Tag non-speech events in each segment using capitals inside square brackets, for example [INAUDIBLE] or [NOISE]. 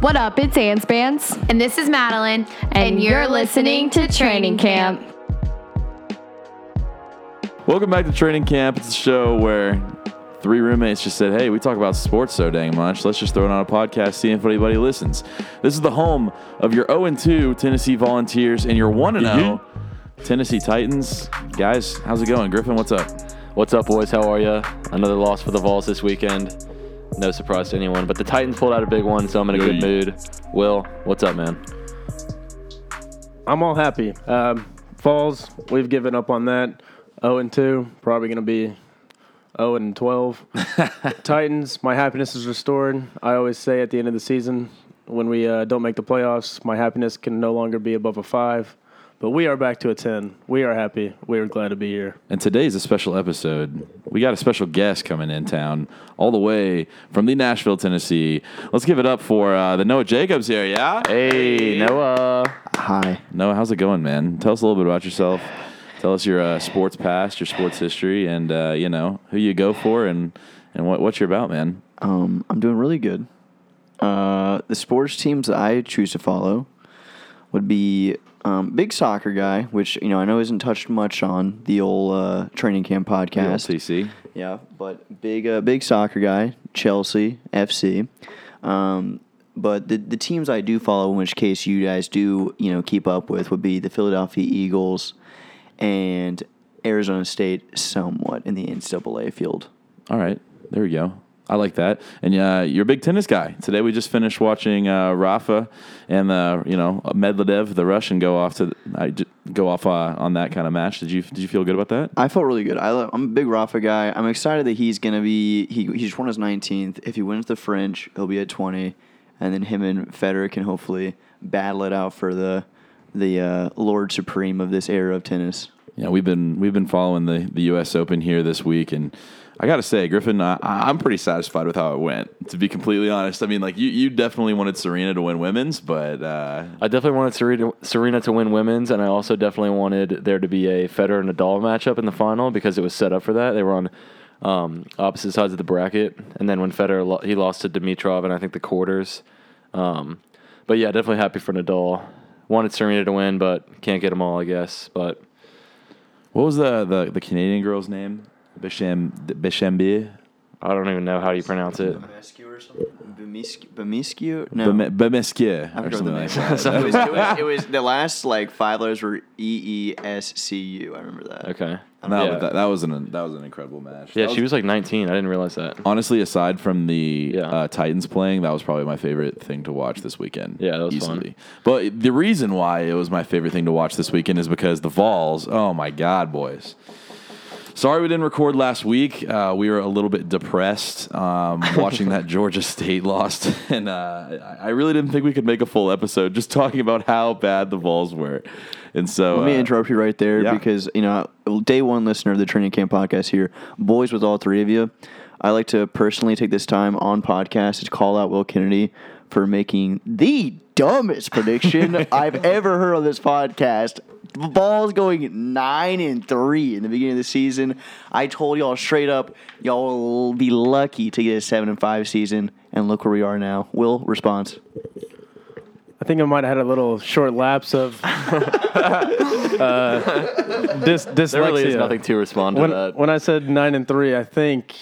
What up? It's Anspans. And this is Madeline, And you're listening to Training Camp. Welcome back to Training Camp. It's a show where three roommates just said, Hey, we talk about sports so dang much. Let's just throw it on a podcast, see if anybody listens. This is the home of your 0 2 Tennessee Volunteers and your 1 0 Tennessee Titans. Guys, how's it going? Griffin, what's up? What's up, boys? How are you? Another loss for the Vols this weekend. No surprise to anyone, but the Titans pulled out a big one, so I'm in a good mood. Will, what's up, man? I'm all happy. Um, Vols, we've given up on that. 0 and 2, probably going to be 0 and 12. [LAUGHS] Titans, my happiness is restored. I always say at the end of the season, when we uh, don't make the playoffs, my happiness can no longer be above a 5. But we are back to a 10. We are happy. We are glad to be here. And today's a special episode. We got a special guest coming in town, all the way from the Nashville, Tennessee. Let's give it up for uh, the Noah Jacobs here, yeah? Hey, Noah. Hi. Noah, how's it going, man? Tell us a little bit about yourself. Tell us your uh, sports past, your sports history, and uh, you know who you go for, and and what what you're about, man. Um, I'm doing really good. Uh, the sports teams that I choose to follow would be um, big soccer guy, which you know I know isn't touched much on the old uh, training camp podcast. TC. Yeah, but big uh, big soccer guy, Chelsea FC. Um, but the the teams I do follow, in which case you guys do you know keep up with, would be the Philadelphia Eagles and Arizona State, somewhat in the NCAA field. All right, there we go. I like that. And uh, you're a big tennis guy. Today we just finished watching uh, Rafa and uh, you know Medvedev, the Russian, go off to I go off uh, on that kind of match. Did you did you feel good about that? I felt really good. I I'm a big Rafa guy. I'm excited that he's gonna be. He he just won his 19th. If he wins the French, he'll be at 20, and then him and Federer can hopefully battle it out for the the uh, Lord Supreme of this era of tennis. Yeah, we've been we've been following the, the U.S. Open here this week, and I got to say, Griffin, I, I'm pretty satisfied with how it went. To be completely honest, I mean, like you, you definitely wanted Serena to win women's, but uh, I definitely wanted Serena, Serena to win women's, and I also definitely wanted there to be a Federer and Nadal matchup in the final because it was set up for that. They were on um, opposite sides of the bracket, and then when Federer lo- he lost to Dimitrov, and I think the quarters. Um, but yeah, definitely happy for Nadal. Wanted Serena to win, but can't get them all, I guess. But what was the, the, the Canadian girl's name? Bisham Bishambi. I don't even know how you pronounce it. Bemescu or something? Bemescu? No. Bemeskia I or forgot something the like name. that. it, was, it, was, it was [LAUGHS] the last like five letters were E E S C U. I remember that. Okay. No, yeah. but that, that was an that was an incredible match. yeah, That she was like 19. I didn't realize that. honestly, aside from the Yeah. uh, Titans playing, that was probably my favorite thing to watch this weekend. Yeah, that was fun. But the reason why it was my favorite thing to watch this weekend is because the Vols. Oh my God, boys! Sorry we didn't record last week. Uh, we were a little bit depressed um, [LAUGHS] watching that Georgia State lost, [LAUGHS] and uh, I really didn't think we could make a full episode just talking about how bad the Vols were. And so, Let me uh, interrupt you right there yeah. because you know, day one listener of the Training Camp podcast here, boys with all three of you. I like to personally take this time on podcast to call out Will Kennedy for making the dumbest prediction [LAUGHS] I've ever heard on this podcast. The Ball's going nine and three in the beginning of the season. I told y'all straight up, y'all will be lucky to get a seven and five season, and look where we are now. Will response. I think I might have had a little short lapse of [LAUGHS] uh, dis- dyslexia. There really is nothing to respond to when, that. when I said nine and three, I think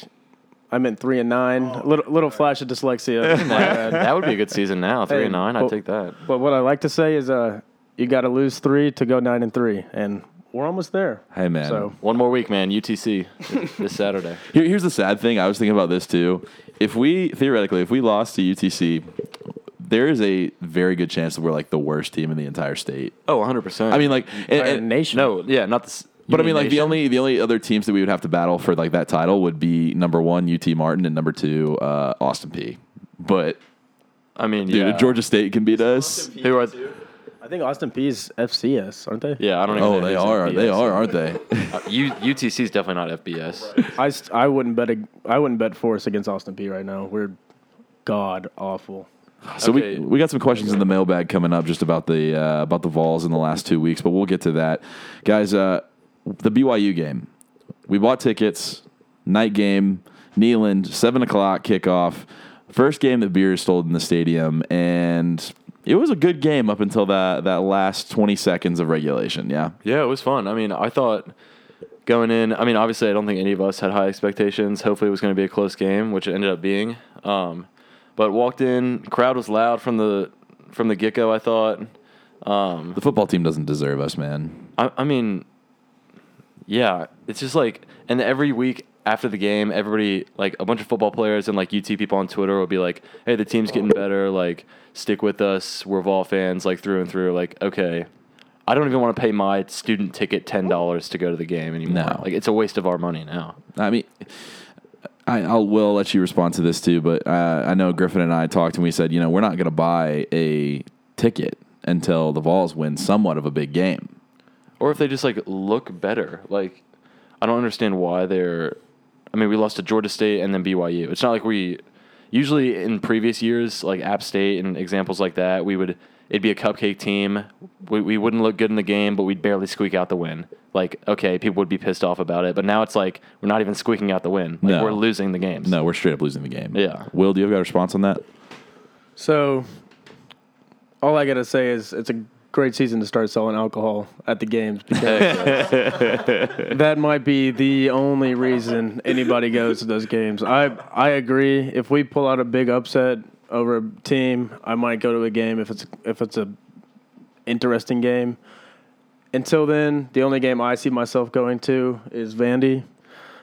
I meant three and nine. A little, little flash of dyslexia. [LAUGHS] That would be a good season now. Three Hey, and nine. I'd take that. But what I like to say is, uh, you got to lose three to go nine and three, and we're almost there. Hey man, So One more week, man. UTC [LAUGHS] this Saturday. Here, here's the sad thing. I was thinking about this too. If we theoretically, if we lost to UTC, there is a very good chance that we're like the worst team in the entire state. Oh, 100 percent. I mean, like, and- and- nation. no, yeah, not this. but I mean, like the only the only other teams that we would have to battle for like that title would be number one UT Martin and number two uh, Austin Peay. But I mean, dude, yeah. Georgia State can beat us. Who are? I think Austin Peay's FCS, aren't they? Yeah, I don't. Even Oh, know they who's are. They are, aren't they? [LAUGHS] Uh, U, UTC is definitely not FBS. [LAUGHS] I, st- I wouldn't bet a, I wouldn't bet Force against Austin Peay right now. We're god awful. So Okay. we we got some questions in the mailbag coming up just about the uh, about the Vols in the last two weeks, but we'll get to that, guys. Uh, the BYU game, we bought tickets, night game, Neyland, seven o'clock kickoff. First game that beer is sold in the stadium, and it was a good game up until that that last twenty seconds of regulation. Yeah, Yeah, it was fun. I mean, I thought going in. I mean, obviously, I don't think any of us had high expectations. Hopefully, it was going to be a close game, which it ended up being. Um, but walked in, crowd was loud from the from the get go. I thought. Um, the football team doesn't deserve us, man. I, I mean, yeah, it's just like, and every week after the game, everybody, like a bunch of football players and like UT people on Twitter will be like, hey, the team's getting better. Like, stick with us. We're Vol fans, like through and through. Like, okay. I don't even want to pay my student ticket ten dollars to go to the game anymore. No. Like it's a waste of our money now. I mean, I, I'll will let you respond to this too, but uh, I know Griffin and I talked and we said, you know, we're not going to buy a ticket until the Vols win somewhat of a big game. Or if they just like look better. Like I don't understand why they're I mean, we lost to Georgia State and then BYU. It's not like we usually in previous years, like App State and examples like that, we would it'd be a cupcake team. We, we wouldn't look good in the game, but we'd barely squeak out the win. Like, okay, people would be pissed off about it, but now it's like we're not even squeaking out the win. Like No. we're losing the games. No, we're straight up losing the game. Yeah. Will, do you have got a response on that? So, all I gotta say is it's a great season to start selling alcohol at the games [LAUGHS] because that might be the only reason anybody goes to those games. I I agree. If we pull out a big upset over a team, I might go to a game if it's if it's a interesting game. Until then, the only game I see myself going to is Vandy,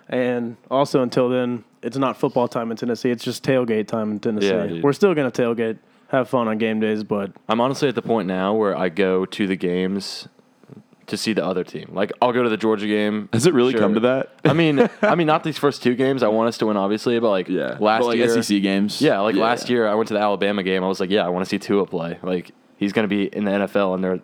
and also until then, it's not football time in Tennessee. It's just tailgate time in Tennessee. Yeah, dude. We're still gonna tailgate, have fun on game days, but I'm honestly at the point now where I go to the games to see the other team. Like I'll go to the Georgia game. Has it really Sure. come to that? I mean, [LAUGHS] I mean, not these first two games. I want us to win, obviously, but like yeah. last but like year, SEC games. yeah, like last year, I went to the Alabama game. I was like, yeah, I want to see Tua play. Like he's going to be in the NFL, and they're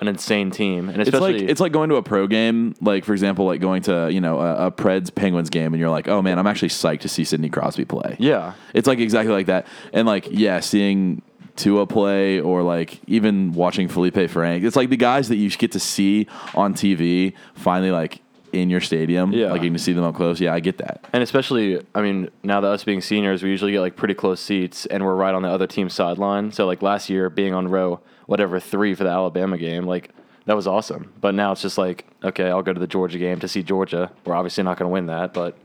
an insane team. And It's especially, like it's like going to a pro game, like for example, like going to you know a, a Preds Penguins game, and you're like, oh man, I'm actually psyched to see Sidney Crosby play. yeah, It's like exactly like that. And like, yeah, seeing Tua play or like even watching Feleipe Frank, it's like the guys that you get to see on TV finally like in your stadium. Yeah. Like you can see them up close. Yeah, I get that. and especially, I mean, now that us being seniors, we usually get like pretty close seats, and we're right on the other team's sideline. So like last year, being on row whatever three for the Alabama game, like that was awesome. But now it's just like, okay, I'll go to the Georgia game to see Georgia. We're obviously not going to win that, but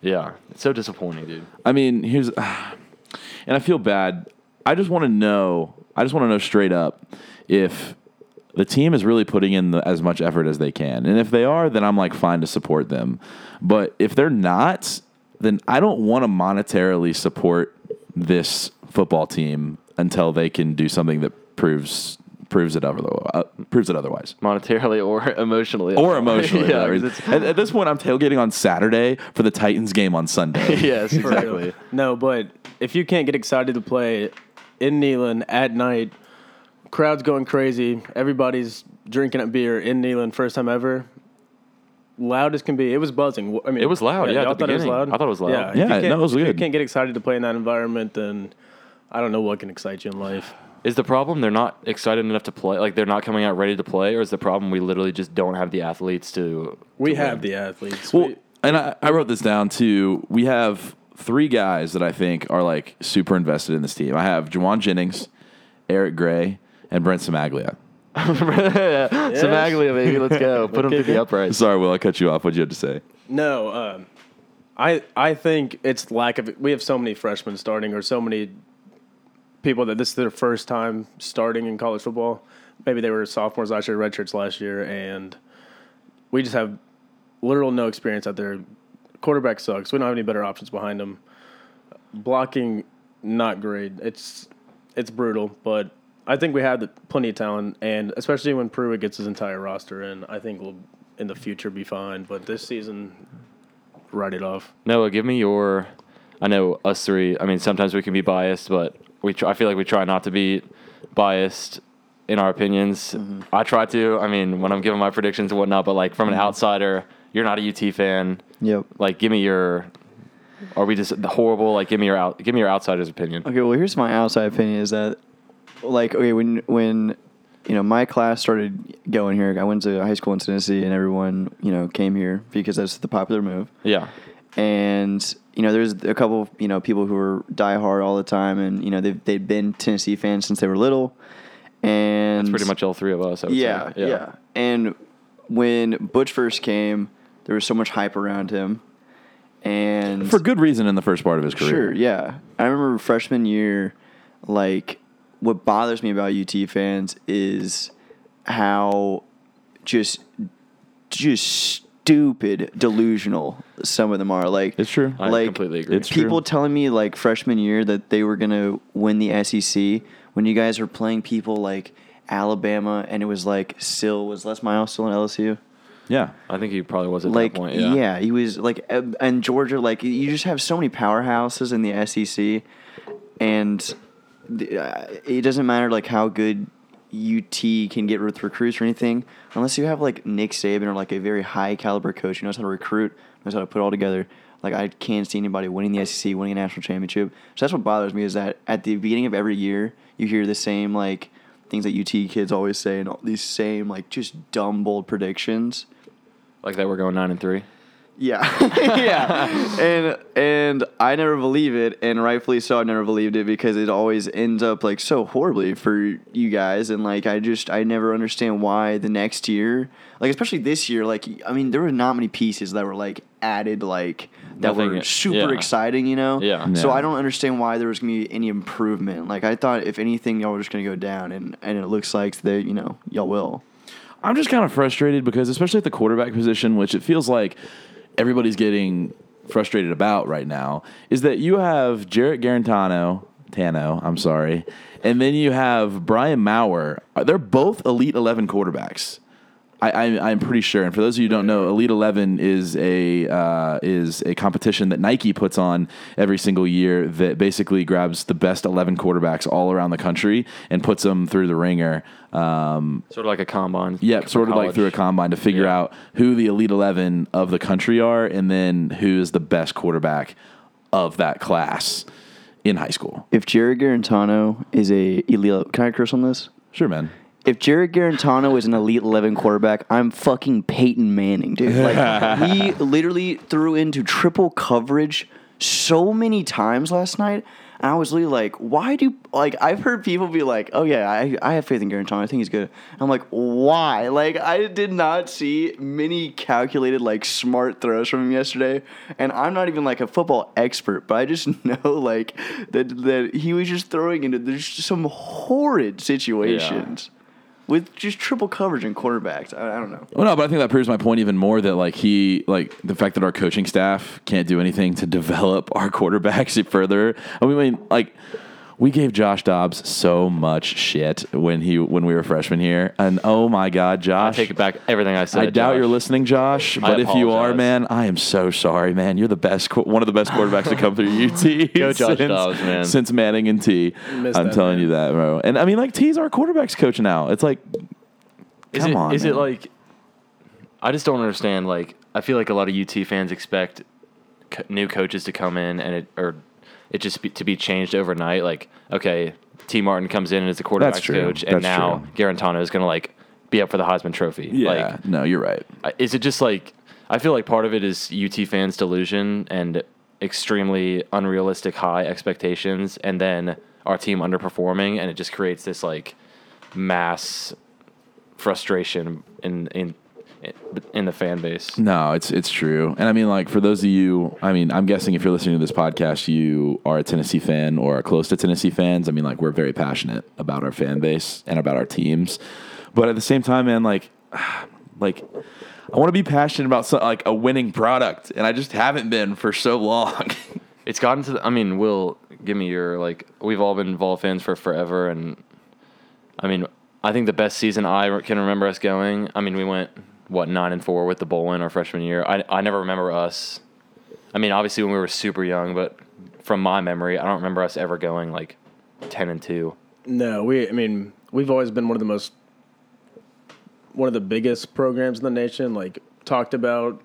yeah, it's so disappointing, dude. I mean, here's, [SIGHS] and I feel bad. I just want to know. I just want to know straight up if the team is really putting in the, as much effort as they can, and if they are, then I'm like fine to support them. But if they're not, then I don't want to monetarily support this football team until they can do something that proves proves it otherwise. Uh, proves it otherwise. Monetarily or [LAUGHS] emotionally. Or emotionally. [LAUGHS] yeah, it's- at, at this point, I'm tailgating on Saturday for the Titans game on Sunday. [LAUGHS] yes, For exactly. No, but if you can't get excited to play in Neyland at night, crowd's going crazy. Everybody's drinking a beer in Neyland, first time ever. Loud as can be. It was buzzing. I mean, It was loud, yeah, at y'all the thought it was loud. I thought it was loud. Yeah, if Yeah, you can't- no, it was if You can't get excited to play in that environment, then I don't know what can excite you in life. Is the problem they're not excited enough to play? Like they're not coming out ready to play, or is the problem we literally just don't have the athletes to? We to have win? the athletes. Well, We- and I, I wrote this down too. We have three guys that I think are like super invested in this team. I have Jauan Jennings, Eric Gray, and Brent Cimaglia. Cimaglia, [LAUGHS] baby, let's go. Put him to the uprights. Sorry, Will, I cut you off. What'd you have to say? No, um, I I think it's lack of. We have so many freshmen starting, or so many people that this is their first time starting in college football. Maybe they were sophomores last year, redshirts last year, and we just have literal no experience out there. Quarterback sucks. We don't have any better options behind him. Blocking, not great. It's it's brutal, but I think we have the, plenty of talent, and especially when Pruitt gets his entire roster in, I think we'll in the future be fine. But this season, write it off. Noah, give me your. I know us three. I mean, sometimes we can be biased, but we. Try, I feel like we try not to be biased in our opinions. Mm-hmm. I try to. I mean, when I'm giving my predictions and whatnot, but like from an mm-hmm. outsider, you're not a UT fan. Yep. Like, give me your. Are we just horrible? Like, give me your out. Give me your outsider's opinion. Okay, well, here's my outside opinion: is that like okay when when you know my class started going here, I went to high school in Tennessee, and everyone you know came here because that's the popular move. Yeah. and you know, there's a couple you know people who are diehard all the time, and you know they've they've been Tennessee fans since they were little, and It's pretty much all three of us. Yeah, say. yeah, And when Butch first came, there was so much hype around him, and For good reason in the first part of his career. Sure, yeah. I remember freshman year, like, what bothers me about UT fans is how just, just stupid delusional some of them are. Like, It's true. I like, completely agree. It's true. people telling me like freshman year that they were gonna win the SEC when you guys were playing people like Alabama and it was like still was Les Miles still in LSU Yeah. I think he probably was at like that point. yeah. Yeah. he was like and Georgia like you just have so many powerhouses in the SEC and the, uh, it doesn't matter like how good UT can get with recruits or anything unless you have like Nick Saban or like a very high caliber coach who knows how to recruit knows how to put it all together like I can't see anybody winning the SEC winning a national championship so that's what bothers me is that at the beginning of every year you hear the same like things that UT kids always say and all these same like just dumb bold predictions Like that we're going nine and three. yeah, [LAUGHS] yeah, and and I never believe it, and rightfully so. I never believed it because it always ends up like so horribly for you guys, and like I just I never understand why the next year, like especially this year, like I mean there were not many pieces that were like added like that Nothing- were super yeah. exciting, you know. Yeah. So Yeah. I don't understand why there was gonna be any improvement. Like I thought, if anything, y'all were just gonna go down, and and it looks like they, you know, y'all will. I'm just kind of frustrated because, especially at the quarterback position, which it feels like everybody's getting frustrated about right now, is that you have Jarrett Guarantano, Tano, I'm sorry, and then you have Brian Maurer. They're both Elite 11 quarterbacks. I, I, I'm pretty sure. And for those of you who don't know, Elite Eleven is a uh, is a competition that Nike puts on every single year that basically grabs the best eleven quarterbacks all around the country and puts them through the ringer. Um, Sort of like a combine. yeah, for sort of like through a combine to figure Yeah. out who the elite eleven of the country are, and then who is the best quarterback of that class in high school. If Jerry Guarantano is a elite, can I curse on this? Sure, man. If Jared Guarantano is an elite eleven quarterback, I'm fucking Peyton Manning, dude. Like [LAUGHS] he literally threw into triple coverage so many times last night. And I was literally like, why do like I've heard people be like, oh yeah, I, I have faith in Guarantano. I think he's good. I'm like, why? Like I did not see many calculated like smart throws from him yesterday. And I'm not even like a football expert, but I just [LAUGHS] know like that that he was just throwing into there's just some horrid situations with just triple coverage and quarterbacks. I, I don't know. Well, no, but I think that proves my point even more that like he like the fact that our coaching staff can't do anything to develop our [LAUGHS] quarterbacks further. I mean, like we gave Josh Dobbs so much shit when he when we were freshmen here, and oh my god, Josh! I Josh, take it back everything I said. I doubt Josh. you're listening, Josh. But if you are, man, I am so sorry, man. You're the best, one of the best quarterbacks to come through [LAUGHS] UT. Go Josh since, Dobbs, man. Since Manning and T, Miss I'm that telling man. you that, bro. And I mean, like T's our quarterbacks coach now. It's like, Is come it, on, Is it like? I just don't understand. Like, I feel like a lot of UT fans expect co- new coaches to come in and it or it just be, to be changed overnight. Like, okay, Tee Martin comes in as a quarterback true. coach, and That's now Guarantano is going to like be up for the Heisman Trophy. yeah, Like, no, you're right. Is it just like I feel like part of it is UT fans' delusion and extremely unrealistic high expectations, and then our team underperforming, and it just creates this like mass frustration in in in the fan base. No, it's it's true. And I mean, like for those of you, I mean, I'm guessing if you're listening to this podcast, you are a Tennessee fan or are close to Tennessee fans. I mean, like we're very passionate about our fan base and about our teams. But at the same time, man, like, [SIGHS] like I want to be passionate about some, like a winning product, and I just haven't been for so long. [LAUGHS] It's gotten to. The, I mean, Will, give me your like. We've all been Vol fans for forever, and I mean, I think the best season I can remember us going. I mean, we went what nine and four with the bowl win our freshman year. I I never remember us. I mean, obviously when we were super young, but from my memory, I don't remember us ever going like ten and two. No, we. I mean, we've always been one of the most, one of the biggest programs in the nation. Like talked about,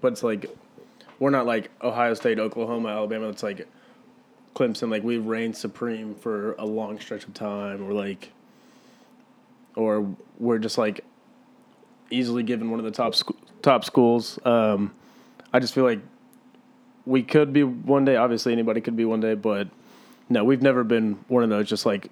but it's like, we're not like Ohio State, Oklahoma, Alabama. It's like Clemson. Like we've reigned supreme for a long stretch of time, or like, or we're just like easily given one of the top scho- top schools. Um, I just feel like we could be one day. Obviously, anybody could be one day, but no, we've never been one of those just like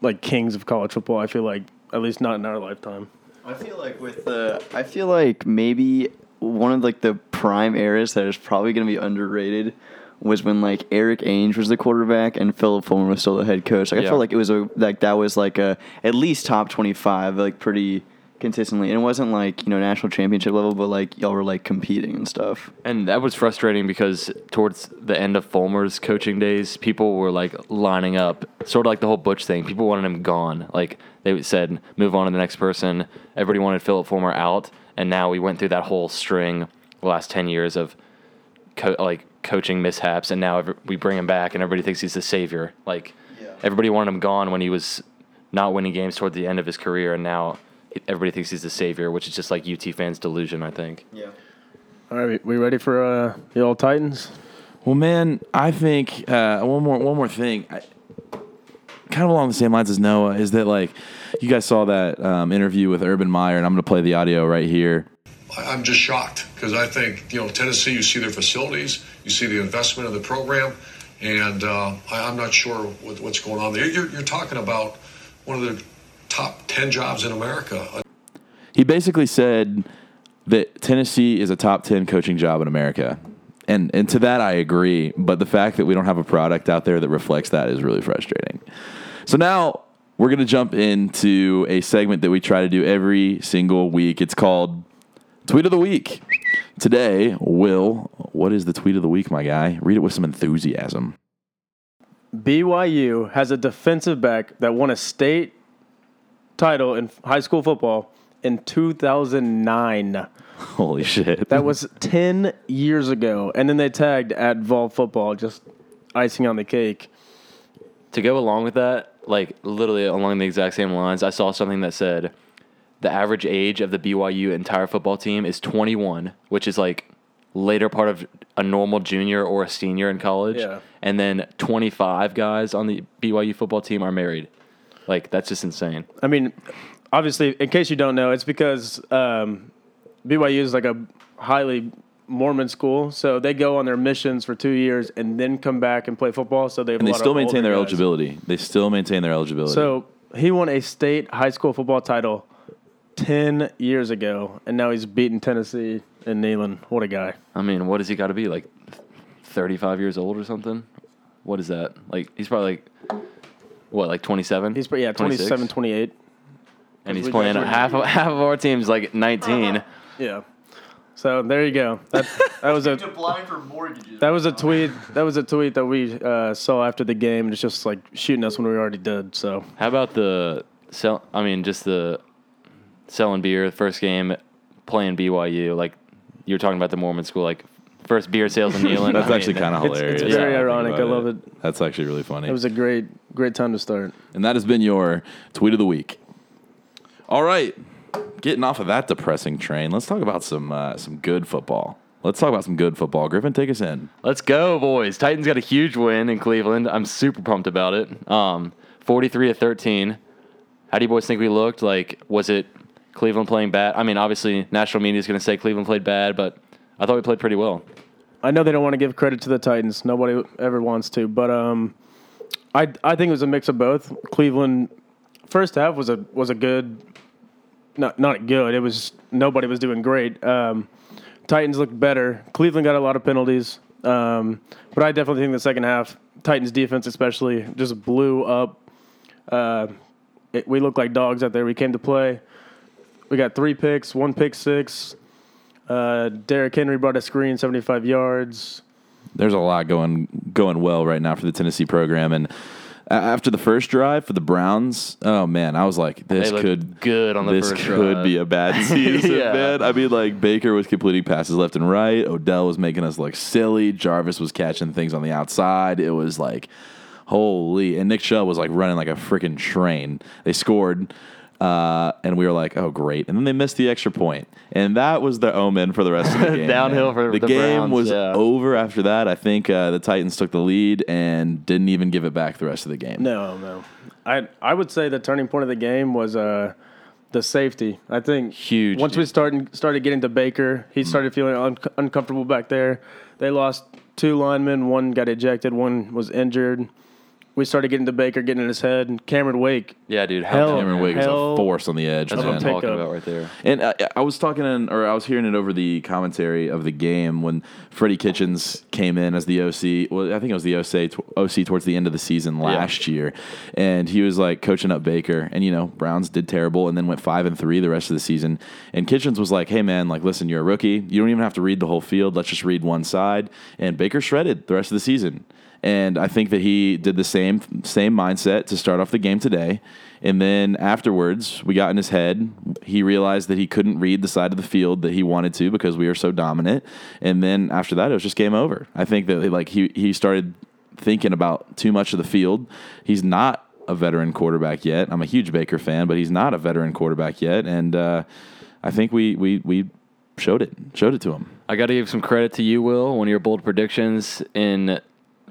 like kings of college football. I feel like at least not in our lifetime. I feel like with the, I feel like maybe one of like the prime eras that is probably going to be underrated was when like Erik Ainge was the quarterback and Phillip Fulmer was still the head coach. Like I Yeah. felt like it was a like that was like a at least top twenty five, like pretty consistently. And it wasn't like you know national championship level, but like y'all were like competing and stuff. And that was frustrating because towards the end of Fulmer's coaching days, people were like lining up, sort of like the whole Butch thing. People wanted him gone. Like they said, move on to the next person. Everybody wanted Phillip Fulmer out, and now we went through that whole string the last ten years of co- like coaching mishaps, and now every- we bring him back, and everybody thinks he's the savior. Like everybody wanted him gone when he was not winning games toward the end of his career, and now everybody thinks he's the savior, which is just like UT fans' delusion, I think. Yeah. All right, we ready for uh, the old Titans? Well, man, I think uh, one more one more thing, I, kind of along the same lines as Noah, is that like you guys saw that um, interview with Urban Meyer, and I'm going to play the audio right here. I- I'm just shocked because I think you know Tennessee. You see their facilities, you see the investment of the program, and uh, I, I'm not sure what, what's going on there. You're, you're talking about one of the top ten jobs in America. He basically said that Tennessee is a top 10 coaching job in America. And and to that I agree, but the fact that we don't have a product out there that reflects that is really frustrating. So now we're going to jump into a segment that we try to do every single week. It's called Tweet of the Week. Today, Will, what is the tweet of the week, my guy? Read it with some enthusiasm. BYU has a defensive back that won a state title in high school football in 2009. Holy shit. That was 10 years ago. And then they tagged at Vol Football, just icing on the cake. to go along with that, like literally along the exact same lines, I saw something that said the average age of the BYU entire football team is 21, which is like later part of a normal junior or a senior in college. Yeah. And then 25 guys on the BYU football team are married. Like that's just insane. I mean, obviously, in case you don't know, it's because um, BYU is like a highly Mormon school, so they go on their missions for two years and then come back and play football. So they have and a they lot still of maintain their guys. eligibility. They still maintain their eligibility. So he won a state high school football title ten years ago, and now he's beating Tennessee and Neyland. What a guy! I mean, what does he got to be like 35 years old or something? What is that? Like he's probably like what, like 27? He's yeah, 27, 28. and he's playing half of, [LAUGHS] half of our team's like 19. [LAUGHS] Yeah. So there you go. That [LAUGHS] that was a Applying for mortgages. that was a tweet. That was a tweet that we uh, saw after the game. It's just like shooting us when we already did. So How about the sell? I mean, just the selling beer first game, playing BYU. Like you were talking about the Mormon school, like first beer sales in Neyland. That's I actually kind of it's- hilarious. it's very now I ironic. about I love it. That's actually really funny. it was a great great time to start. And that has been your tweet of the week. All right, getting off of that depressing train, let's talk about some uh, some good football. Let's talk about some good football. Griffin, take us in. Let's go, boys! Titans got a huge win in Cleveland. I'm super pumped about it. Um, 43 to 13. How do you boys think we looked? Like, was it Cleveland playing bad? I mean, obviously, national media is going to say Cleveland played bad, but I thought we played pretty well. I know they don't want to give credit to the Titans. Nobody ever wants to, but um, I I think it was a mix of both. Cleveland first half was a was a good, not not good. It was nobody was doing great. Um, Titans looked better. Cleveland got a lot of penalties, um, but I definitely think the second half Titans defense especially just blew up. Uh, it, we looked like dogs out there. We came to play. We got three picks, one pick six. Uh, Derrick Henry brought a screen, 75 yards. There's a lot going going well right now for the Tennessee program, and after the first drive for the Browns, oh man, I was like, this could good on the this first could drive. be a bad [LAUGHS] season, Yeah. man. I mean, like Baker was completing passes left and right. Odell was making us look silly. Jarvis was catching things on the outside. It was like, holy. And Nick Chubb was like running like a freaking train. They scored. Uh, and we were like, "Oh, great!" And then they missed the extra point, and that was the omen for the rest of the [LAUGHS] game. Downhill for the, the game Browns, was yeah. over after that. I think uh, the Titans took the lead and didn't even give it back the rest of the game. No, no. I I would say the turning point of the game was uh, the safety. I think Huge, Once we started started getting to Baker, he started feeling un- uncomfortable back there. They lost two linemen. One got ejected. One was injured. We started getting to Baker, getting in his head. And Cameron Wake. Yeah, dude. Hell, Cameron Wake is hell a force on the edge, That's of what a I'm man. talking pickup. about right there. And I, I was talking in, or I was hearing it over the commentary of the game when Freddie Kitchens came in as the OC. Well, I think it was the OC, OC towards the end of the season last year, and he was like coaching up Baker. And you know, Browns did terrible, and then went five and three the rest of the season. And Kitchens was like, "Hey man, like listen, you're a rookie. You don't even have to read the whole field. Let's just read one side." And Baker shredded the rest of the season. And I think that he did the same same mindset to start off the game today. And then afterwards, we got in his head. He realized that he couldn't read the side of the field that he wanted to because we were so dominant. And then after that, it was just game over. I think that like he he started thinking about too much of the field. He's not a veteran quarterback yet. I'm a huge Baker fan, but he's not a veteran quarterback yet. And uh, I think we we we showed it showed it to him. I got to give some credit to you, Will. One of your bold predictions in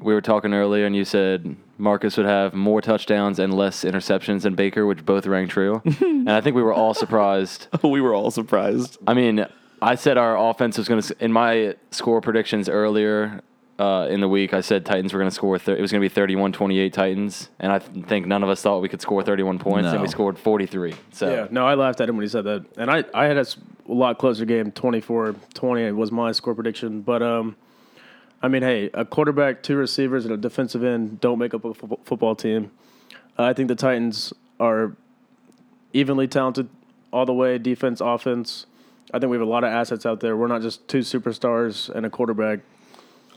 we were talking earlier, and you said Marcus would have more touchdowns and less interceptions than Baker, which both rang true. [LAUGHS] and I think we were all surprised. [LAUGHS] we were all surprised. I mean, I said our offense was going to in my score predictions earlier. Uh, in the week, I said Titans were going to score. Thir- it was going to be 31-28 Titans, and I th- think none of us thought we could score 31 points, and we scored 43. So Yeah, no, I laughed at him when he said that. And I, I had a s- a lot closer game, 24-20 was my score prediction. But, um, I mean, hey, a quarterback, two receivers, and a defensive end don't make up a football team. I think the Titans are evenly talented all the way, defense, offense. I think we have a lot of assets out there. We're not just two superstars and a quarterback.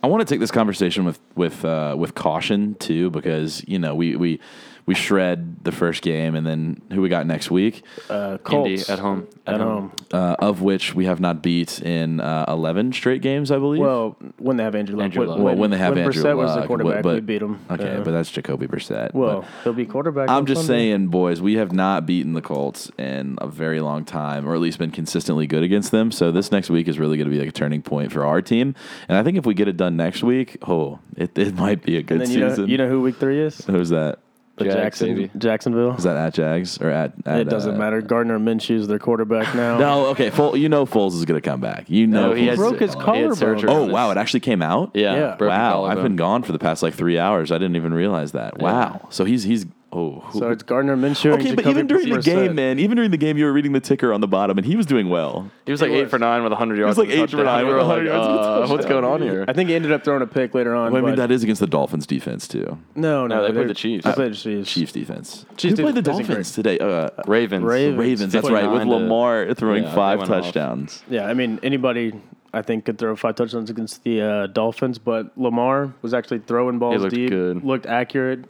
I want to take this conversation with with uh, with caution too, because you know we we we shred the first game, and then who we got next week, Uh, Indy Colts at home. At home. uh, of which we have not beat in uh, eleven straight games, I believe. Well, when they have Andrew Luck. Andrew When, Luck. Well, when they have when Andrew Brissett was the quarterback, but, we beat him. Okay, Uh, but that's Jacoby Brissett. well, but he'll be quarterback. I'm just Sunday. saying, boys, we have not beaten the Colts in a very long time, or at least been consistently good against them. So this next week is really going to be like a turning point for our team. And I think if we get it done next week, oh, it, it might be a good And then you know, season. you know who week three is? Who's that? The Jags, Jackson, baby. Jacksonville. Is that at Jags or at? at It doesn't uh, matter. Gardner Minshew's their quarterback now. [LAUGHS] No, okay. Fol- you know Foles is going to come back. You know No, he has- broke his gonna come back. he had collarbone. Oh wow! It actually came out. Yeah. Yeah. Wow, I've been gone for the past like three hours. I didn't even realize that. Wow. So he's he's oh. who- So it's Gardner Minshew. okay, and but even during the Brissett. game, man, even during the game, you were reading the ticker on the bottom, and he was doing well. He was like He eight was. for nine with 100 yards. like and a eight for nine with were 100 like, yards uh, what's going on here? I think he ended up throwing a pick later on. Well, I mean, that is against the Dolphins defense too. no, no, No, they played the Chiefs. They played the Chiefs. Chiefs defense. Chiefs Who played the Dolphins today? Uh, Ravens. Ravens. Ravens. That's right, with Lamar throwing Yeah, five went off. touchdowns. Yeah, I mean anybody I think could throw five touchdowns against the uh, Dolphins, but Lamar was actually throwing balls looked deep, good. looked accurate.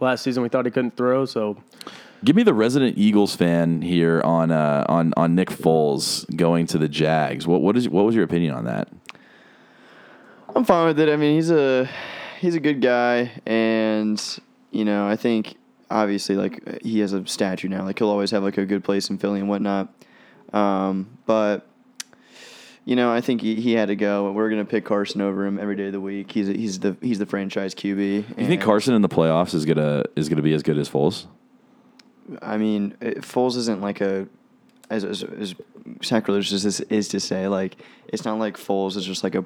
Last season we thought he couldn't throw, so Give me the resident Eagles fan here on uh, on on Nick Foles going to the Jags. What what is what was your opinion on that? I'm fine with it. I mean, he's a he's a good guy, and you know, I think obviously like he has a statue now. Like he'll always have like a good place in Philly and whatnot. Um, but you know, I think he, he had to go. We're gonna pick Carson over him every day of the week. He's he's the he's the franchise QB. Do you think Carson in the playoffs is gonna is gonna be as good as Foles? I mean, it, Foles isn't like a as, as, as sacrilegious as this is to say. Like it's not like Foles is just like a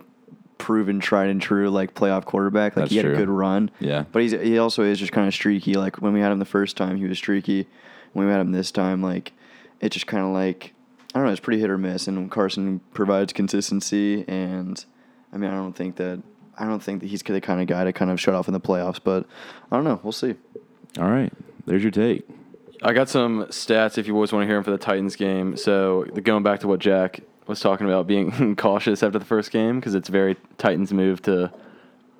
proven, tried and true like playoff quarterback. Like That's he had true. a good run. Yeah. but he's he also is just kind of streaky. Like when we had him the first time, he was streaky. When we had him this time, like it just kind of like I don't know. It's pretty hit or miss. And Carson provides consistency, and I mean, I don't think that. I don't think that he's the kind of guy to kind of shut off in the playoffs, but I don't know. We'll see. All right, there's your take. I got some stats if you always want to hear them for the Titans game. So going back to what Jack was talking about, being [LAUGHS] cautious after the first game because it's very Titans move to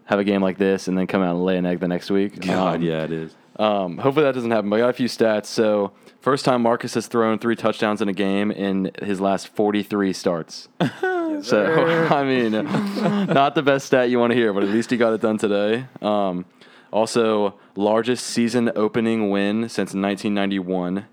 have a game like this and then come out and lay an egg the next week. Um, yeah, it is. Um, hopefully that doesn't happen. But I got a few stats. So first time Marcus has thrown three touchdowns in a game in his last 43 starts. [LAUGHS] so [LAUGHS] I mean, not the best stat you want to hear, but at least he got it done today. Um, also, largest season opening win since 1991.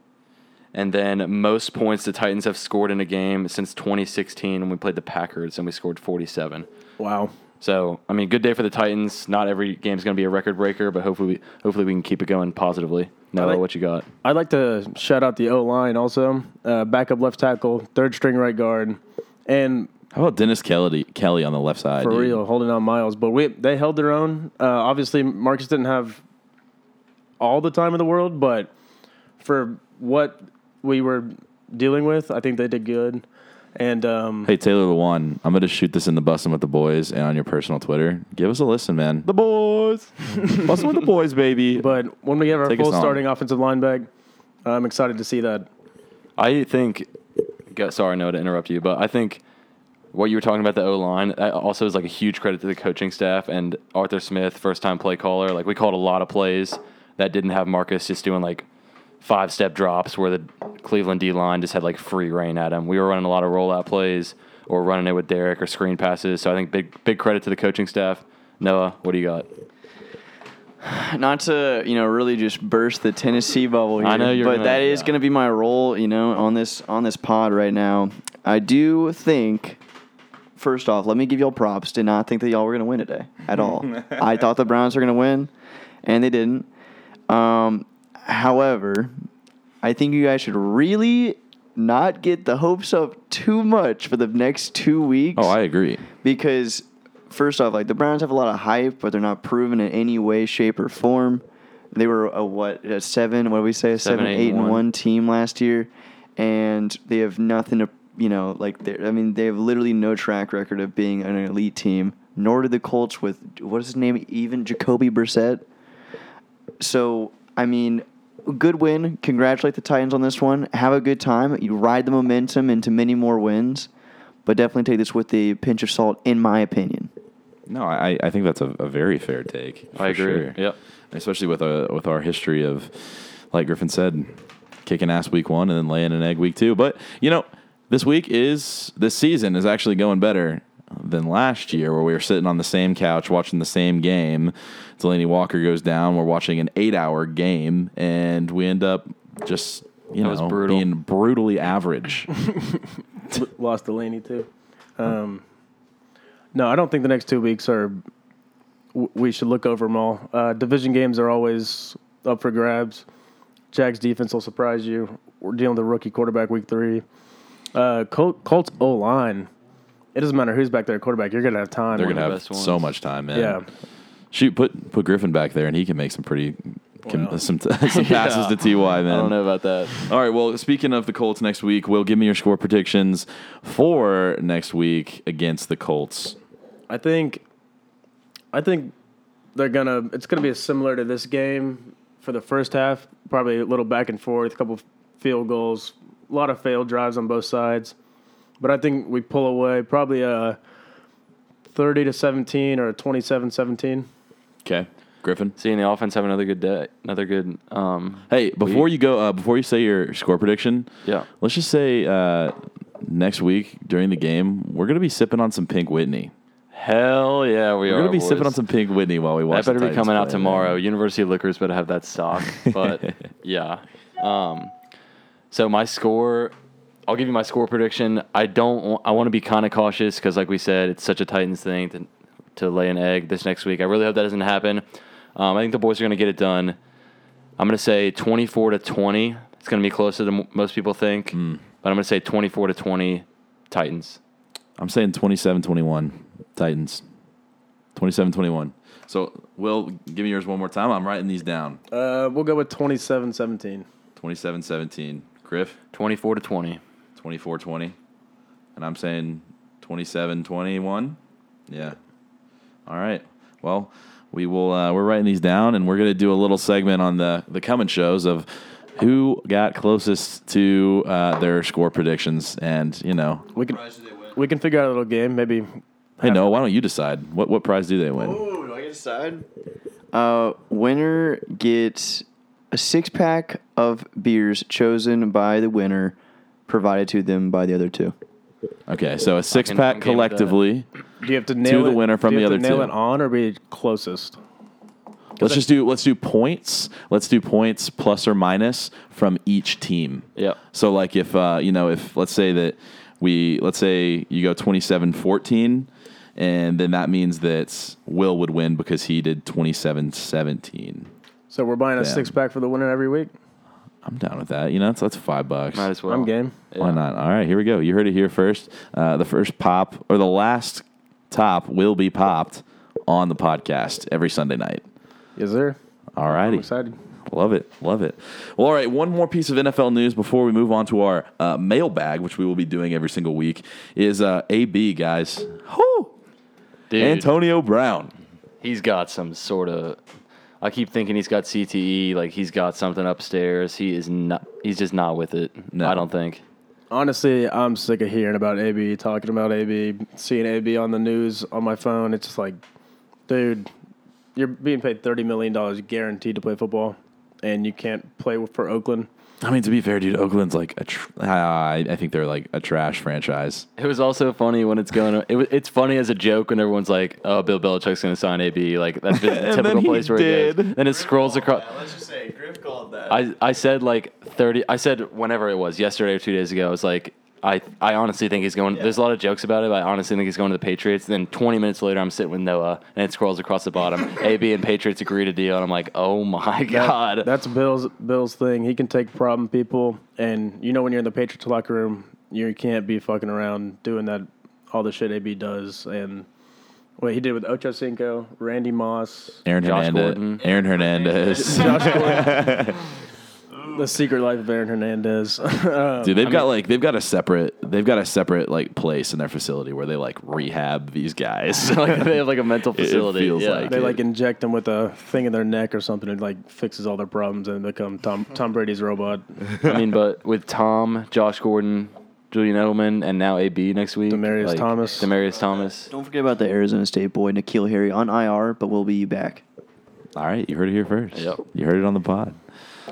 And then most points the Titans have scored in a game since 2016 when we played the Packers and we scored 47. wow. So, I mean, good day for the Titans. Not every game's going to be a record breaker, but hopefully, we, hopefully we can keep it going positively. Noah, like- what you got? I'd like to shout out the O line also. Uh, backup left tackle, third string right guard, and How about Dennis Kelly Kelly on the left side? for dude? real, holding on miles. But we they held their own. Uh, obviously, Marcus didn't have all the time in the world, but for what we were dealing with, I think they did good. And um, Hey Taylor Lewan, I'm gonna shoot this in the bussin' with the boys and on your personal Twitter. Give us a listen, man. The boys, [LAUGHS] bussin' with the boys, baby. but when we have our Take us full on. starting offensive line back, I'm excited to see that. I think. go- Sorry, no to interrupt you, but I think what you were talking about the O line that also is like a huge credit to the coaching staff and Arthur Smith, first time play caller. Like we called a lot of plays that didn't have Marcus just doing like five step drops where the Cleveland D line just had like free reign at him. We were running a lot of rollout plays or running it with Derrick or screen passes. So I think big big credit to the coaching staff. Noah, what do you got? [SIGHS] not to you know really just burst the Tennessee bubble here, I know you're but gonna- that is yeah. going to be my role, you know, on this on this pod right now. I do think. First off, let me give y'all props. Did not think that y'all were going to win today at all. [LAUGHS] I thought the Browns were going to win, and they didn't. Um, however, I think you guys should really not get the hopes up too much for the next two weeks oh, I agree. because first off, like the Browns have a lot of hype, but they're not proven in any way, shape, or form. They were a what a seven? What do we say? A seven, Seven, eight, eight, and one. one team last year, and they have nothing to you know like. I mean, they have literally no track record of being an elite team. Nor did the Colts with what is his name? Even Jacoby Brissett. So I mean, good win. Congratulate the Titans on this one. Have a good time. You ride the momentum into many more wins, but definitely take this with a pinch of salt, in my opinion. No, I, I think that's a, a very fair take. I agree. sure. Yep. Especially with a with our history of, like Griffin said, kicking ass week one and then laying an egg week two. But you know, this week is this season is actually going better than last year, where we were sitting on the same couch watching the same game. Delanie Walker goes down. We're watching an eight-hour game, and we end up just you That was know brutal. being brutally average. [LAUGHS] [LAUGHS] Lost Delanie too. Um, no, I don't think the next two weeks are. We should look over them all. Uh, division games are always up for grabs. Jags defense will surprise you. We're dealing with a rookie quarterback week three. Uh, Col- Colts O line. It doesn't matter who's back there at quarterback. You're gonna have time. They're gonna of have best so ones. much time, man. yeah. Shoot, put put Griffin back there, and he can make some pretty com- Wow. some [LAUGHS] some [LAUGHS] passes to Ty. Man, I don't know about that. All right. Well, speaking of the Colts next week, Will give me your score predictions for next week against the Colts. I think, I think they're gonna. It's gonna be similar to this game for the first half. Probably a little back and forth, a couple field goals, a lot of failed drives on both sides. But I think we pull away probably a thirty to seventeen or a 27-17. Okay, Griffin. Seeing the offense have another good day, another good. Um, Hey, before week. you go, uh, before you say your score prediction, Yeah. let's just say uh, next week during the game, we're gonna be sipping on some Pink Whitney. Hell yeah, we We're are. gonna be boys. sipping on some Pink Whitney while we watch. That better the be Titans coming out tomorrow. man. University of Liquors better have that stock. But [LAUGHS] yeah. Um, so my score, I'll give you my score prediction. I don't. I want to be kind of cautious because, like we said, it's such a Titans thing to to lay an egg this next week. I really hope that doesn't happen. Um, I think the boys are going to get it done. I'm going to say 24 to 20. It's going to be closer than most people think, Hmm. but I'm going to say 24 to 20 Titans. I'm saying 27-21 Titans. 27-21. So, Will, give me yours one more time. I'm writing these down. Uh, we'll go with 27-17. 27-17. Griff, 24 to 20. 24-20. And I'm saying 27-21. Yeah. All right. Well, we will uh, we're writing these down and we're going to do a little segment on the the coming shows of who got closest to uh, their score predictions and, you know, We can we can figure out a little game. Maybe hey, no, why don't you decide? What what prize do they win? Oh, do I get to decide? Uh, winner gets a six pack of beers chosen by the winner, provided to them by the other two. Okay, so a six I'm pack game with that. collectively. do you have to nail the it- winner from do you the have to other nail two. it on or be closest. Let's just do let's do points. Let's do points plus or minus from each team. Yep. So like if uh, you know if let's say that we let's say you go 27-14 and then that means that Will would win because he did 27-17. So we're buying a Bam. six pack for the winner every week. I'm down with that. You know, that's, that's five bucks. Might as well. I'm game. Why not? All right, here we go. You heard it here first. Uh, the first pop or the last top will be popped on the podcast every Sunday night. Yes, sir. All I'm righty. excited. Love it. Love it. Well, all right. One more piece of NFL news before we move on to our uh, mailbag, which we will be doing every single week, is uh, AB, guys. Whew. Dude, Antonio Brown. he's got some sort of. I keep thinking he's got CTE, like he's got something upstairs. He is not. He's just not with it. No. I don't think. Honestly, I'm sick of hearing about AB, talking about AB, seeing AB on the news on my phone. It's just like, dude, you're being paid $30 million guaranteed to play football, and you can't play for Oakland. I mean, to be fair, dude, Oakland's like a. Tr- I, I think they're like a trash franchise. It was also funny when it's going. It, wa- it's funny as a joke when everyone's like, "Oh, Bill Belichick's going to sign AB." Like that's been [LAUGHS] the And typical then he place where he did. goes. Then it scrolls oh, across. let's just say Griff called that. I, I said like 30 I said whenever it was yesterday or two days ago I was like I I honestly think he's going there's a lot of jokes about it but I honestly think he's going to the Patriots then 20 minutes later I'm sitting with Noah and it scrolls across the bottom [LAUGHS] AB and Patriots agree to deal and I'm like oh my god That's Bill's Bill's thing. He can take problem people, and you know when you're in the Patriots locker room, you can't be fucking around doing that all the shit AB does. And what he did with Ocho Cinco, Randy Moss, Aaron Josh Hernandez. Gordon. Aaron Hernandez. Josh Gordon, [LAUGHS] the secret life of Aaron Hernandez. [LAUGHS] Um, Dude, they've got like they've got a separate they've got a separate like place in their facility where they like rehab these guys. [LAUGHS] like they have like a mental It- [LAUGHS] it facility feels yeah. like they it. like inject them with a thing in their neck or something. It like fixes all their problems and become Tom Tom Brady's robot. I mean but with Tom Josh Gordon Julian Edelman and now AB next week Demaryius like, Thomas. Demaryius Thomas Don't forget about the Arizona State boy N'Keal Harry on IR, but we'll be back. All right, you heard it here first. Yep. You heard it on the pod.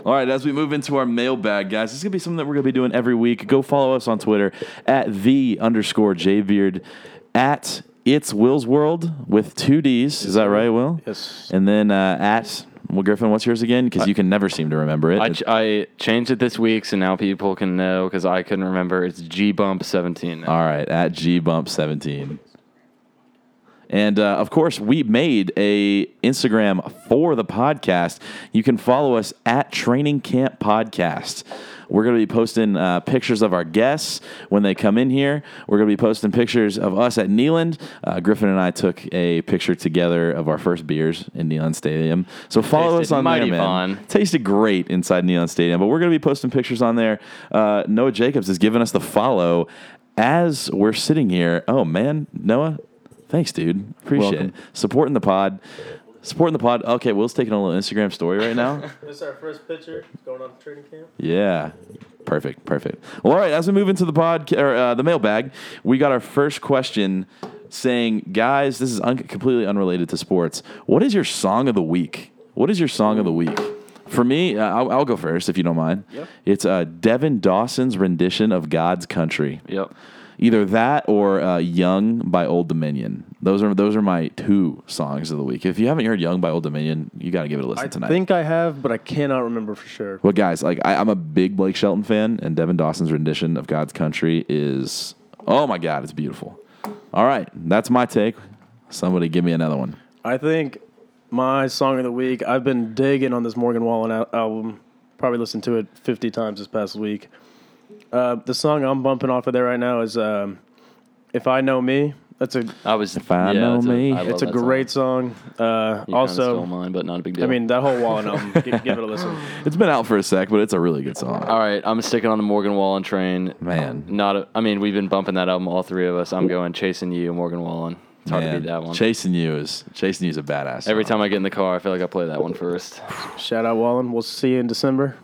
All right, as we move into our mailbag, guys, this is gonna be something that we're gonna be doing every week. Go follow us on Twitter at the underscore jbeard at it's Will's World with two D's. Is that right, Will? Yes. And then uh, at well, Griffin, what's yours again? Because you can never seem to remember it. I, ch- I changed it this week so now people can know because I couldn't remember it's G Bump 17. All right, at gbump17. And uh, of course, we made a Instagram for the podcast. You can follow us at Training Camp Podcast. We're going to be posting uh, pictures of our guests when they come in here. We're going to be posting pictures of us at Neyland. Uh, Griffin and I took a picture together of our first beers in Neyland Stadium. So follow us on mighty there, man. fun. Tasted great inside Neyland Stadium, but we're going to be posting pictures on there. Uh, Noah Jacobs has given us the follow as we're sitting here. Oh man, Noah, thanks, dude. Appreciate Welcome. it. Supporting the pod. Supporting the pod. Okay, Will's taking a little Instagram story right now. [LAUGHS] This is our first picture going on training camp. Yeah. Perfect. Perfect. Well, all right. As we move into the pod or uh, the mailbag, we got our first question saying, guys, this is un- completely unrelated to sports. What is your song of the week? What is your song of the week? For me, uh, I'll, I'll go first if you don't mind. Yep. It's uh, Devin Dawson's rendition of God's Country. Yep. Either that or uh, "Young" by Old Dominion. Those are those are my two songs of the week. If you haven't heard "Young" by Old Dominion, you got to give it a listen I tonight. I think I have, but I cannot remember for sure. Well, guys, like I, I'm a big Blake Shelton fan, and Devin Dawson's rendition of God's Country is oh my god, it's beautiful. All right, that's my take. Somebody give me another one. I think my song of the week. I've been digging on this Morgan Wallen al- album. Probably listened to it 50 times this past week. Uh, the song I'm bumping off of there right now is um, "If I Know Me." That's a I was. If I know it's a- me. I love it's a that great song. Uh, You kinda also, stole mine, but not a big deal. I mean that whole Wallen album. give, give it a listen. [LAUGHS] It's been out for a sec, but it's a really good song. all right, I'm sticking on the Morgan Wallen train. Man, Not. A, I mean, we've been bumping that album, all three of us. I'm going chasing you, Morgan Wallen. It's hard to man. beat that one. Chasing you is chasing you is a badass. Every song. time I get in the car, I feel like I play that one first. Shout out Wallen. We'll see you in December.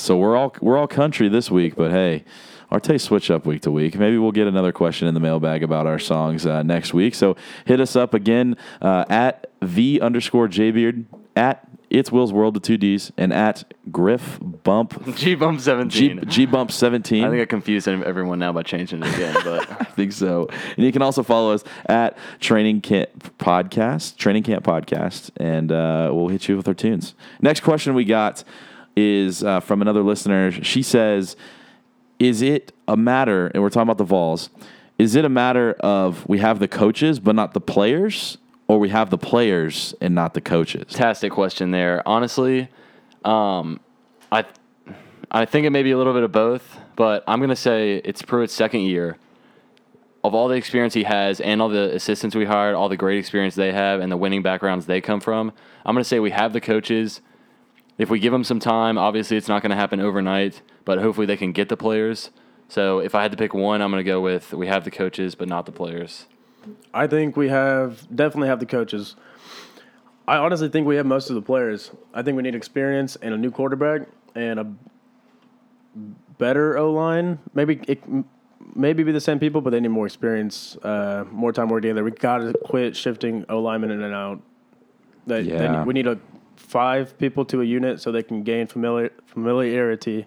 So we're all we're all country this week, but hey, our taste switch up week to week. Maybe we'll get another question in the mailbag about our songs uh, next week. So hit us up again uh, at the underscore jbeard at it's Will's World with two D's and at Griff Bump [LAUGHS] G Bump G, 17. G Bump seventeen. I think I confused everyone now by changing it again, but [LAUGHS] I think so. And you can also follow us at Training Camp Podcast, Training Camp Podcast, and uh, we'll hit you with our tunes. Next question we got is uh, from another listener. She says, "Is it a matter?" And we're talking about the Vols. Is it a matter of we have the coaches but not the players, or we have the players and not the coaches? fantastic question there. Honestly, um, I I think it may be a little bit of both, but I'm gonna say it's Pruitt's second year. Of all the experience he has, and all the assistants we hired, all the great experience they have, and the winning backgrounds they come from, I'm gonna say we have the coaches. If we give them some time, obviously it's not gonna happen overnight, but hopefully they can get the players. So if I had to pick one, I'm gonna go with we have the coaches, but not the players. I think we have definitely have the coaches. I honestly think we have most of the players. I think we need experience and a new quarterback and a better O line. Maybe it maybe be the same people, but they need more experience, uh, more time working together. We got to quit shifting O linemen in and out. That they Yeah. need- we need a five people to a unit so they can gain familiar familiarity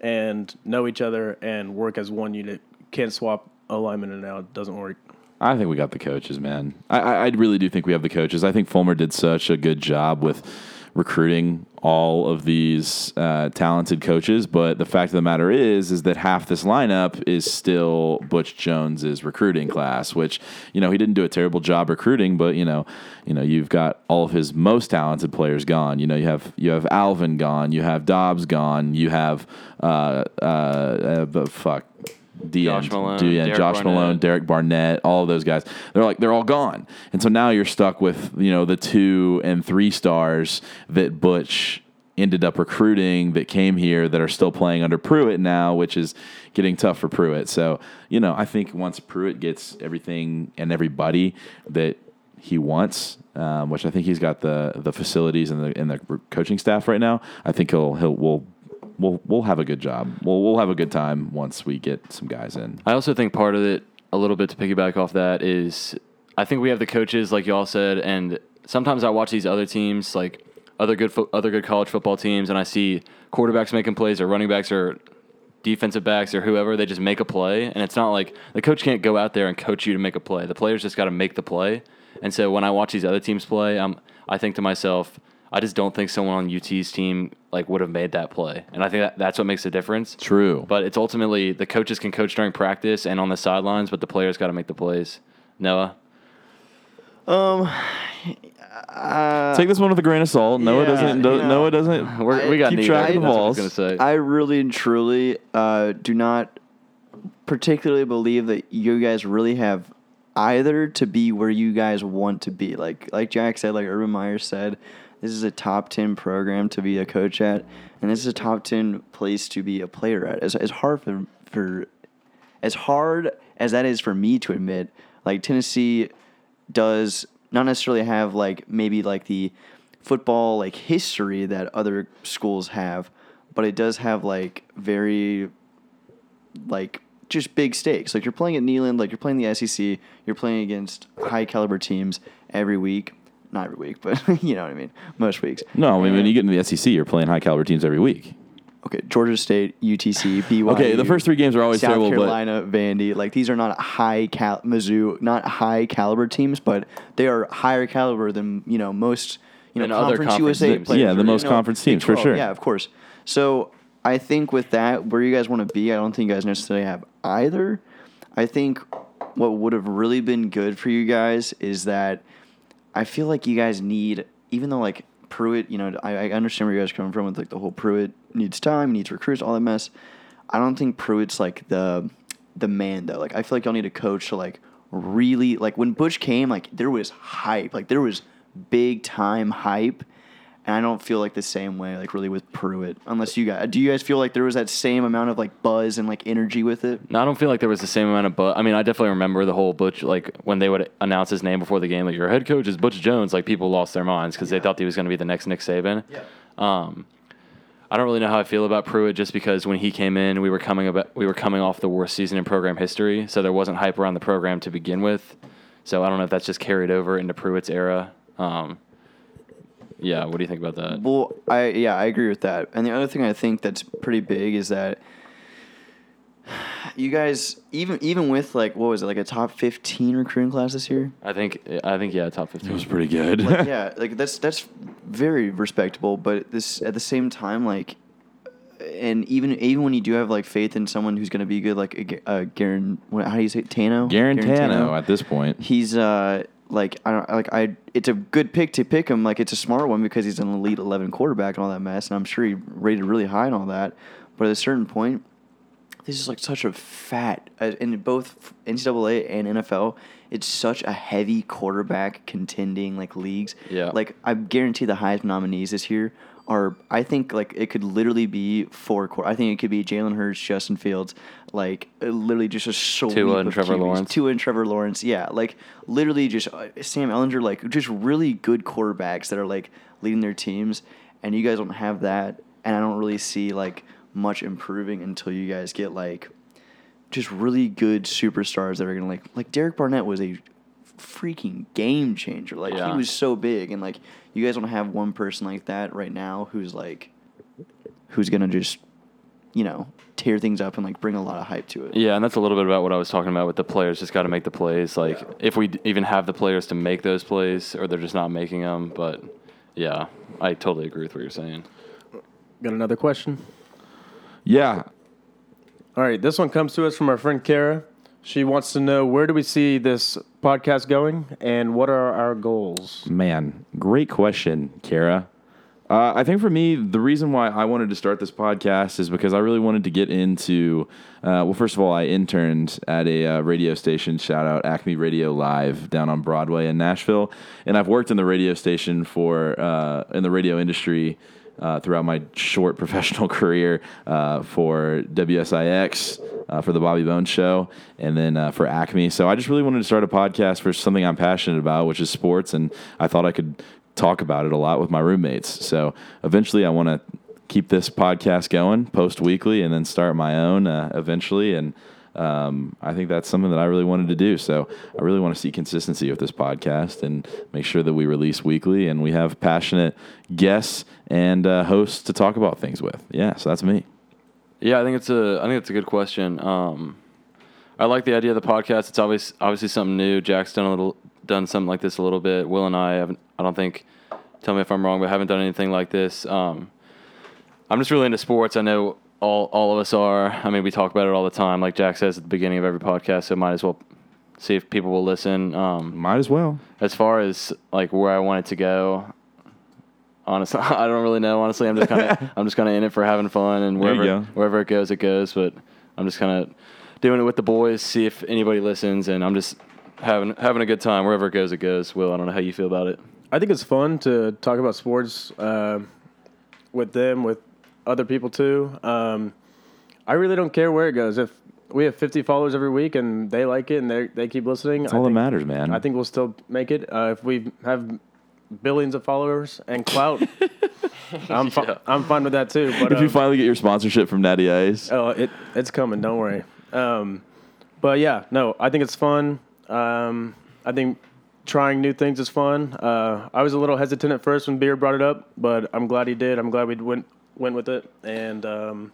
and know each other and work as one unit. Can't swap alignment and out. Doesn't work. I think we got the coaches, man. I, I, really do think we have the coaches. I think Fulmer did such a good job with recruiting all of these uh, talented coaches. But the fact of the matter is, is that half this lineup is still Butch Jones's recruiting class. Which you know he didn't do a terrible job recruiting, but you know, you know you've got all of his most talented players gone. You know you have you have Alvin gone, you have Dobbs gone, you have uh, uh, uh fuck. D Josh end, Malone, end, Derek Josh Barnett. Malone, Derek Barnett, all of those guys. They're like they're all gone, and so now you're stuck with you know the two and three stars that Butch ended up recruiting that came here that are still playing under Pruitt now, which is getting tough for Pruitt. So you know I think once Pruitt gets everything and everybody that he wants, um, which I think he's got the the facilities and the and the coaching staff right now. I think he'll he'll will. We'll, we'll have a good job. We'll, we'll have a good time once we get some guys in. I also think part of it, a little bit to piggyback off that, is I think we have the coaches, like y'all said, and sometimes I watch these other teams, like other good fo- other good college football teams, and I see quarterbacks making plays or running backs or defensive backs or whoever. They just make a play, and it's not like the coach can't go out there and coach you to make a play. The players just got to make the play. And so when I watch these other teams play, I'm I think to myself, I just don't think someone on UT's team like would have made that play, and I think that, that's what makes the difference. True. But it's ultimately the coaches can coach during practice and on the sidelines, but the players got to make the plays. Noah, um, Take this one with a grain of salt. Noah yeah, doesn't. you know, Noah doesn't. We're, we got keep neither. track of the That's what I was gonna say. I really and truly uh, do not particularly believe that you guys really have either to be where you guys want to be. Like like Jack said, like Urban Meyer said, this is a top ten program to be a coach at, and this is a top ten place to be a player at. As as hard for for as hard as that is for me to admit, like Tennessee does not necessarily have like maybe like the football like history that other schools have, but it does have like very like just big stakes. Like you're playing at Neyland, like you're playing the SEC, you're playing against high caliber teams every week. Not every week, but [LAUGHS] you know what I mean. Most weeks. No, I mean when you get into the SEC, you're playing high caliber teams every week. Okay, Georgia State, UTC, BYU. Okay, the first three games are always South terrible, but Carolina, Vandy, like these are not high cal Mizzou, not high caliber teams, but they are higher caliber than you know most you know other conference conference USA teams. players. Yeah, the or, most you know, conference teams, for sure. Yeah, of course. So I think with that, where you guys want to be, I don't think you guys necessarily have either. I think what would have really been good for you guys is that I feel like you guys need, even though like Pruitt, you know, I, I understand where you guys are coming from with like the whole Pruitt needs time, needs recruits, all that mess. I don't think Pruitt's like the the man though. Like I feel like y'all need a coach to like really like when Butch came, like there was hype, like there was big time hype. And I don't feel like the same way, like really with Pruitt. Unless you guys, do you guys feel like there was that same amount of like buzz and like energy with it? No, I don't feel like there was the same amount of but. I mean, I definitely remember the whole Butch like when they would announce his name before the game, like your head coach is Butch Jones. Like people lost their minds because they thought he was going to be the next Nick Saban. Yeah. Um, I don't really know how I feel about Pruitt just because when he came in, we were coming about we were coming off the worst season in program history, so there wasn't hype around the program to begin with. So I don't know if that's just carried over into Pruitt's era. Um, yeah, what do you think about that? Well, I yeah, I agree with that. And the other thing I think that's pretty big is that you guys even even with like what was it like a top fifteen recruiting class this year? I think I think yeah, top fifteen it was pretty good. Like, [LAUGHS] yeah, like that's that's very respectable. But this at the same time, like, and even even when you do have like faith in someone who's going to be good, like a, Ga- uh, Garen, what, how do you say it? Tano? Guarantano at this point. he's uh like I don't like I it's a good pick to pick him like it's a smart one because he's an elite 11 quarterback and all that mess and I'm sure he rated really high and all that But at a certain point, this is like such a fat uh, in both NCAA and NFL. It's such a heavy quarterback contending like leagues. Yeah. Like I guarantee the Heisman nominees this year are. I think like it could literally be four. Quar- I think it could be Jalen Hurts, Justin Fields, like uh, literally just a sweep Tua and Trevor QBs. Lawrence. Tua and Trevor Lawrence. Yeah, like literally just uh, Sam Ehlinger. Like just really good quarterbacks that are like leading their teams, and you guys don't have that. And I don't really see like much improving until you guys get like just really good superstars that are gonna like like Derek Barnett was a freaking game changer. Like Yeah. he was so big, and like you guys don't have one person like that right now who's like who's gonna just you know tear things up and like bring a lot of hype to it. Yeah, and that's a little bit about what I was talking about with the players. Just got to make the plays. Like if we d- even have the players to make those plays, or they're just not making them. But yeah, I totally agree with what you're saying. Got another question? Yeah. All right, this one comes to us from our friend Kara. She wants to know where do we see this podcast going and what are our goals? Man, great question, Kara. Uh, I think for me, the reason why I wanted to start this podcast is because I really wanted to get into. Uh, well, first of all, I interned at a uh, radio station. Shout out Acme Radio Live down on Broadway in Nashville, and I've worked in the radio station for uh, in the radio industry uh, throughout my short [LAUGHS] professional career uh, for WSIX, uh, for the Bobby Bones Show, and then uh, for Acme. So I just really wanted to start a podcast for something I'm passionate about, which is sports, and I thought I could talk about it a lot with my roommates. So eventually, I want to keep this podcast going, post weekly, and then start my own uh, eventually. And um, I think that's something that I really wanted to do. So I really want to see consistency with this podcast and make sure that we release weekly and we have passionate guests and uh, hosts to talk about things with. Yeah, so that's me. Yeah, I think it's a I think it's a good question. Um, I like the idea of the podcast. It's obvious obviously something new. Jack's done a little done something like this a little bit. Will and I haven't. I don't think. Tell me if I'm wrong, but haven't done anything like this. Um, I'm just really into sports. I know all all of us are. I mean, we talk about it all the time. Like Jack says at the beginning of every podcast, so might as well see if people will listen. Um, Might as well. as far as like where I want it to go, honestly, [LAUGHS] I don't really know. Honestly, I'm just kind of [LAUGHS] I'm just kind of in it for having fun, and There you wherever go. wherever it goes, it goes. But I'm just kind of doing it with the boys, see if anybody listens, and I'm just having having a good time wherever it goes. It goes. Will, I don't know how you feel about it. I think it's fun to talk about sports uh, with them, with other people too. Um, I really don't care where it goes. If we have 50 followers every week and they like it and they they keep listening, That's I all think, that matters, man. I think we'll still make it. Uh, if we have billions of followers and clout, [LAUGHS] I'm fi- Yeah. I'm fine with that too. But if you um, finally get your sponsorship from Natty Ice, Oh, it it's coming. Don't worry. Um, but yeah, no, I think it's fun. Um, I think trying new things is fun. Uh, I was a little hesitant at first when Beer brought it up, but I'm glad he did. I'm glad we went went with it, and um,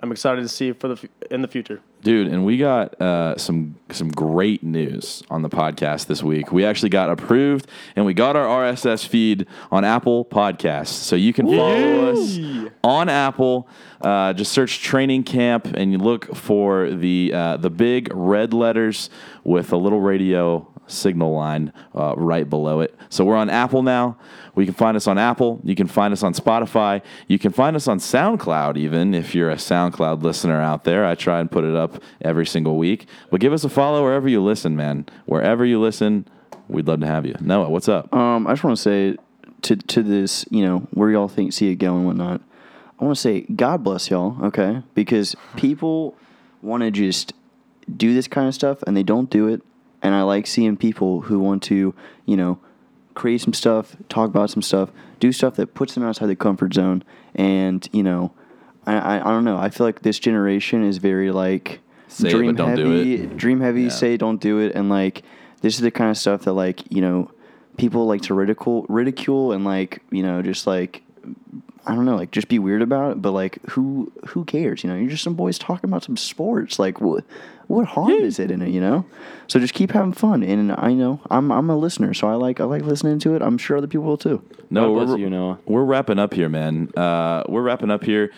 I'm excited to see for the in the future. Dude, and we got uh, some some great news on the podcast this week. We actually got approved, and we got our RSS feed on Apple Podcasts, so you can follow us on Apple. Uh, just search Training Camp, and you look for the uh, the big red letters with a little radio signal line uh, right below it. So we're on Apple now. We can find us on Apple. You can find us on Spotify. You can find us on SoundCloud, even if you're a SoundCloud listener out there. I try and put it up every single week. But give us a follow wherever you listen, man. Wherever you listen, we'd love to have you. Noah, what's up? Um, I just want to say to to this, you know, where y'all think see it going and whatnot. I want to say God bless y'all, okay? Because people want to just do this kind of stuff and they don't do it. And I like seeing people who want to, you know, create some stuff, talk about some stuff, do stuff that puts them outside the comfort zone. And you know, I I, I don't know. I feel like this generation is very like Say it, dream do heavy, it. dream heavy. Yeah. Say don't do it, and like this is the kind of stuff that like you know people like to ridicule, ridicule, and like you know just like I don't know, like just be weird about it. But like who who cares? You know, you're just some boys talking about some sports. Like what what harm is it in it? You know, so just keep having fun. And I know I'm I'm a listener, so I like I like listening to it. I'm sure other people will too. No, we're, you, Noah. we're wrapping up here, man. Uh, we're wrapping up here.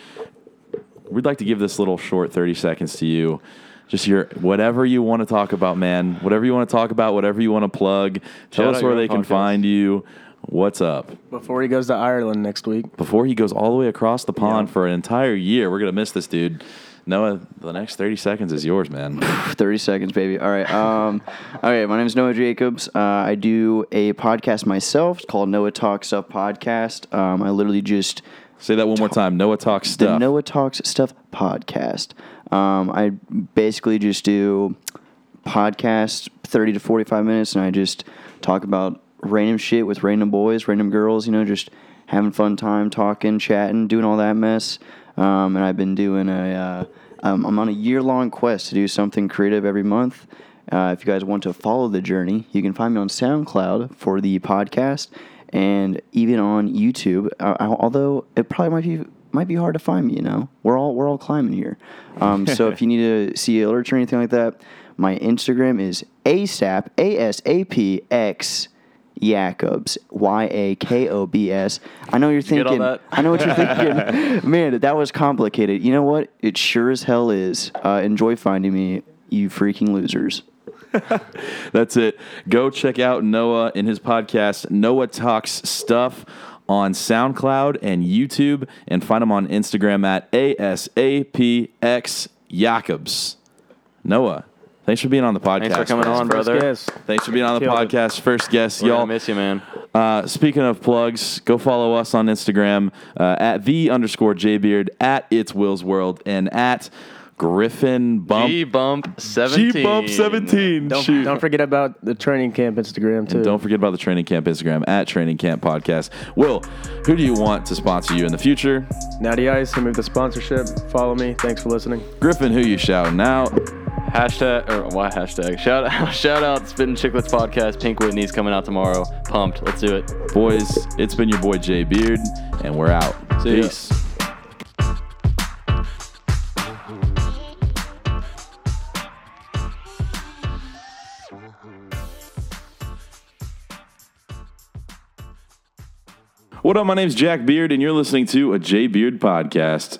We'd like to give this little short 30 seconds to you. Just your whatever you want to talk about, man. Whatever you want to talk about, whatever you want to plug. Tell Shout us where they own can podcast. find you. What's up? Before he goes to Ireland next week. Before he goes all the way across the pond Yeah. for an entire year, we're gonna miss this dude. Noah, the next thirty seconds is yours, man. [LAUGHS] 30 seconds, baby. All right. Um, [LAUGHS] all right. My name is Noah Jacobs. Uh, I do a podcast myself. It's called Noah Talks Stuff Podcast. Um, I literally just Say that one more time. Noah talks Stuff. the stuff. Noah Talks Stuff podcast. Um, I basically just do podcast 30 to 45 minutes and I just talk about random shit with random boys, random girls, you know, just having fun time, talking, chatting, doing all that mess. Um, and I've been doing a, uh, um, I'm on a year long quest to do something creative every month. Uh, if you guys want to follow the journey, you can find me on SoundCloud for the podcast and even on YouTube. Uh, although it probably might be might be hard to find me. You know, we're all we're all climbing here. Um, so if [LAUGHS] you need to see alerts or anything like that, my Instagram is asap a s a p x Jacobs y a k o b s. I know you're get all thinking. that? I know what you're [LAUGHS] thinking. Man, that was complicated. You know what? It sure as hell is. Uh, enjoy finding me, you freaking losers. [LAUGHS] That's it. Go check out Noah in his podcast, Noah Talks Stuff, on SoundCloud and YouTube, and find him on Instagram at ASAPX Jacobs. Noah, thanks for being on the podcast. Thanks for coming man. on, brother. Yes. Thanks for being on the Killed it. podcast. First guest, We're y'all. gonna miss you, man. Uh, speaking of plugs, go follow us on Instagram uh, at the underscore jbeard, at it's Will's World, and at Griffin Bump. G bump seventeen. G Bump 17. Don't, Shoot. don't forget about the training camp Instagram too. And don't forget about the Training Camp Instagram at Training Camp Podcast. Will, who do you want to sponsor you in the future? Natty Ice, who moved the sponsorship. Follow me. Thanks for listening. Griffin, who you shouting out? Hashtag or why hashtag? [LAUGHS] Shout out, shout out, Spitting Chicklets podcast. Pink Whitney's coming out tomorrow. Pumped. Let's do it. Boys, it's been your boy Jay Beard, and we're out. See ya. What up? My name's Jack Beard, and you're listening to a Jay Beard podcast.